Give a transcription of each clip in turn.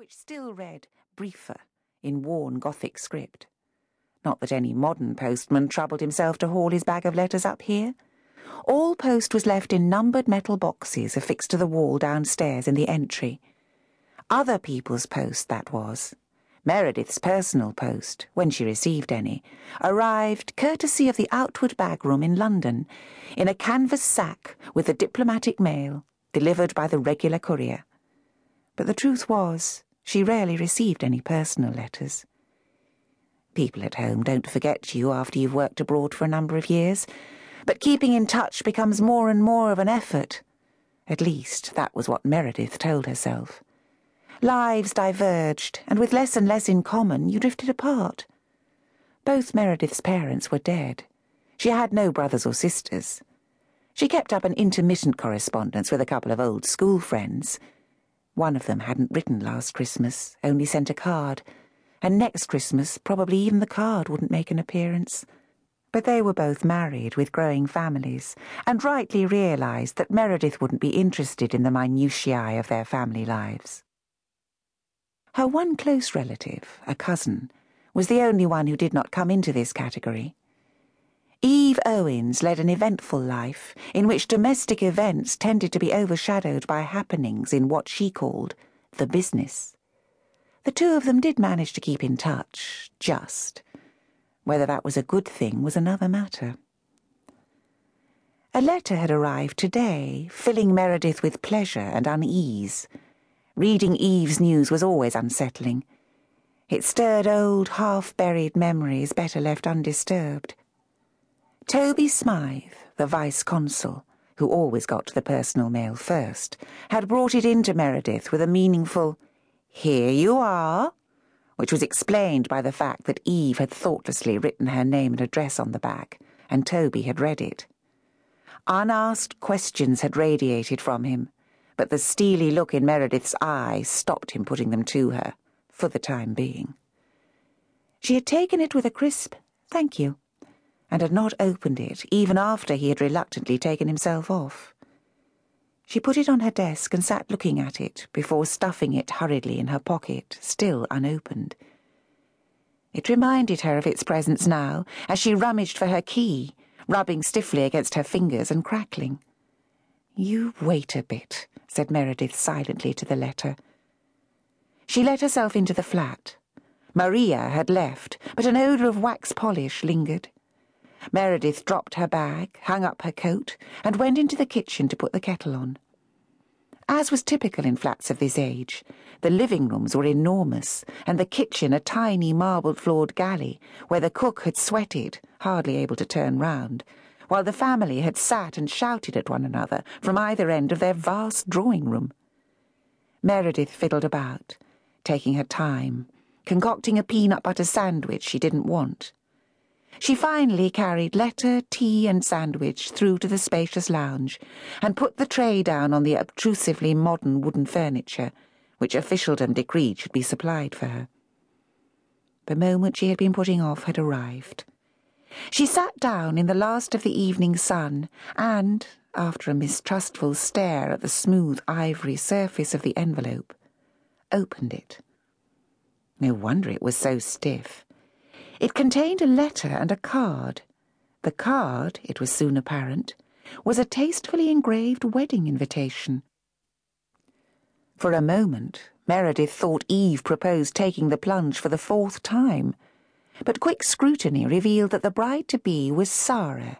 which still read briefer in worn Gothic script. Not that any modern postman troubled himself to haul his bag of letters up here. All post was left in numbered metal boxes affixed to the wall downstairs in the entry. Other people's post, that was. Meredith's personal post, when she received any, arrived courtesy of the Outward Bag Room in London, in a canvas sack with the diplomatic mail, delivered by the regular courier. But the truth was, she rarely received any personal letters. People at home don't forget you after you've worked abroad for a number of years, but keeping in touch becomes more and more of an effort. At least, that was what Meredith told herself. Lives diverged, and with less and less in common, you drifted apart. Both Meredith's parents were dead. She had no brothers or sisters. She kept up an intermittent correspondence with a couple of old school friends. One of them hadn't written last Christmas, only sent a card, and next Christmas probably even the card wouldn't make an appearance. But they were both married with growing families, and rightly realised that Meredith wouldn't be interested in the minutiae of their family lives. Her one close relative, a cousin, was the only one who did not come into this category. Owens led an eventful life in which domestic events tended to be overshadowed by happenings in what she called the business. The two of them did manage to keep in touch, just. Whether that was a good thing was another matter. A letter had arrived today, filling Meredith with pleasure and unease. Reading Eve's news was always unsettling. It stirred old, half buried memories better left undisturbed. Toby Smythe, the vice consul, who always got the personal mail first, had brought it in to Meredith with a meaningful, Here you are, which was explained by the fact that Eve had thoughtlessly written her name and address on the back, and Toby had read it. Unasked questions had radiated from him but the steely look in Meredith's eyes stopped him putting them to her, for the time being. She had taken it with a crisp thank you, and had not opened it even after he had reluctantly taken himself off. She put it on her desk and sat looking at it before stuffing it hurriedly in her pocket, still unopened. It reminded her of its presence now as she rummaged for her key, rubbing stiffly against her fingers and crackling. You wait a bit, said Meredith silently to the letter. She let herself into the flat. Maria had left, but an odour of wax polish lingered. Meredith dropped her bag, hung up her coat, and went into the kitchen to put the kettle on. As was typical in flats of this age, the living rooms were enormous, and the kitchen a tiny marble-floored galley where the cook had sweated, hardly able to turn round, while the family had sat and shouted at one another from either end of their vast drawing room. Meredith fiddled about, taking her time, concocting a peanut butter sandwich she didn't want. She finally carried letter, tea, and sandwich through to the spacious lounge and put the tray down on the obtrusively modern wooden furniture, which officialdom decreed should be supplied for her. The moment she had been putting off had arrived. She sat down in the last of the evening sun and, after a mistrustful stare at the smooth ivory surface of the envelope, opened it. No wonder it was so stiff. It contained a letter and a card. The card, it was soon apparent, was a tastefully engraved wedding invitation. For a moment, Meredith thought Eve proposed taking the plunge for the fourth time but quick scrutiny revealed that the bride-to-be was Sarah,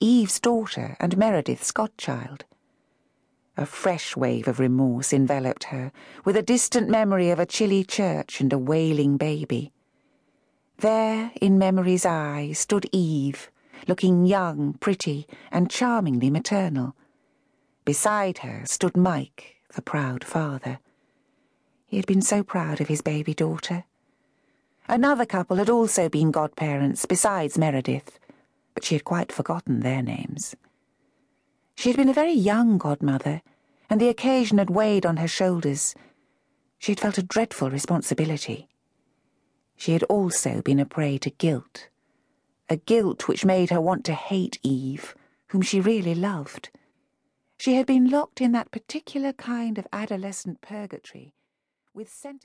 Eve's daughter and Meredith's godchild. A fresh wave of remorse enveloped her, with a distant memory of a chilly church and a wailing baby. There, in memory's eye, stood Eve, looking young, pretty, and charmingly maternal. Beside her stood Mike, the proud father. He had been so proud of his baby daughter. Another couple had also been godparents besides Meredith, but she had quite forgotten their names. She had been a very young godmother, and the occasion had weighed on her shoulders. She had felt a dreadful responsibility. She had also been a prey to guilt, a guilt which made her want to hate Eve, whom she really loved. She had been locked in that particular kind of adolescent purgatory with sentiment.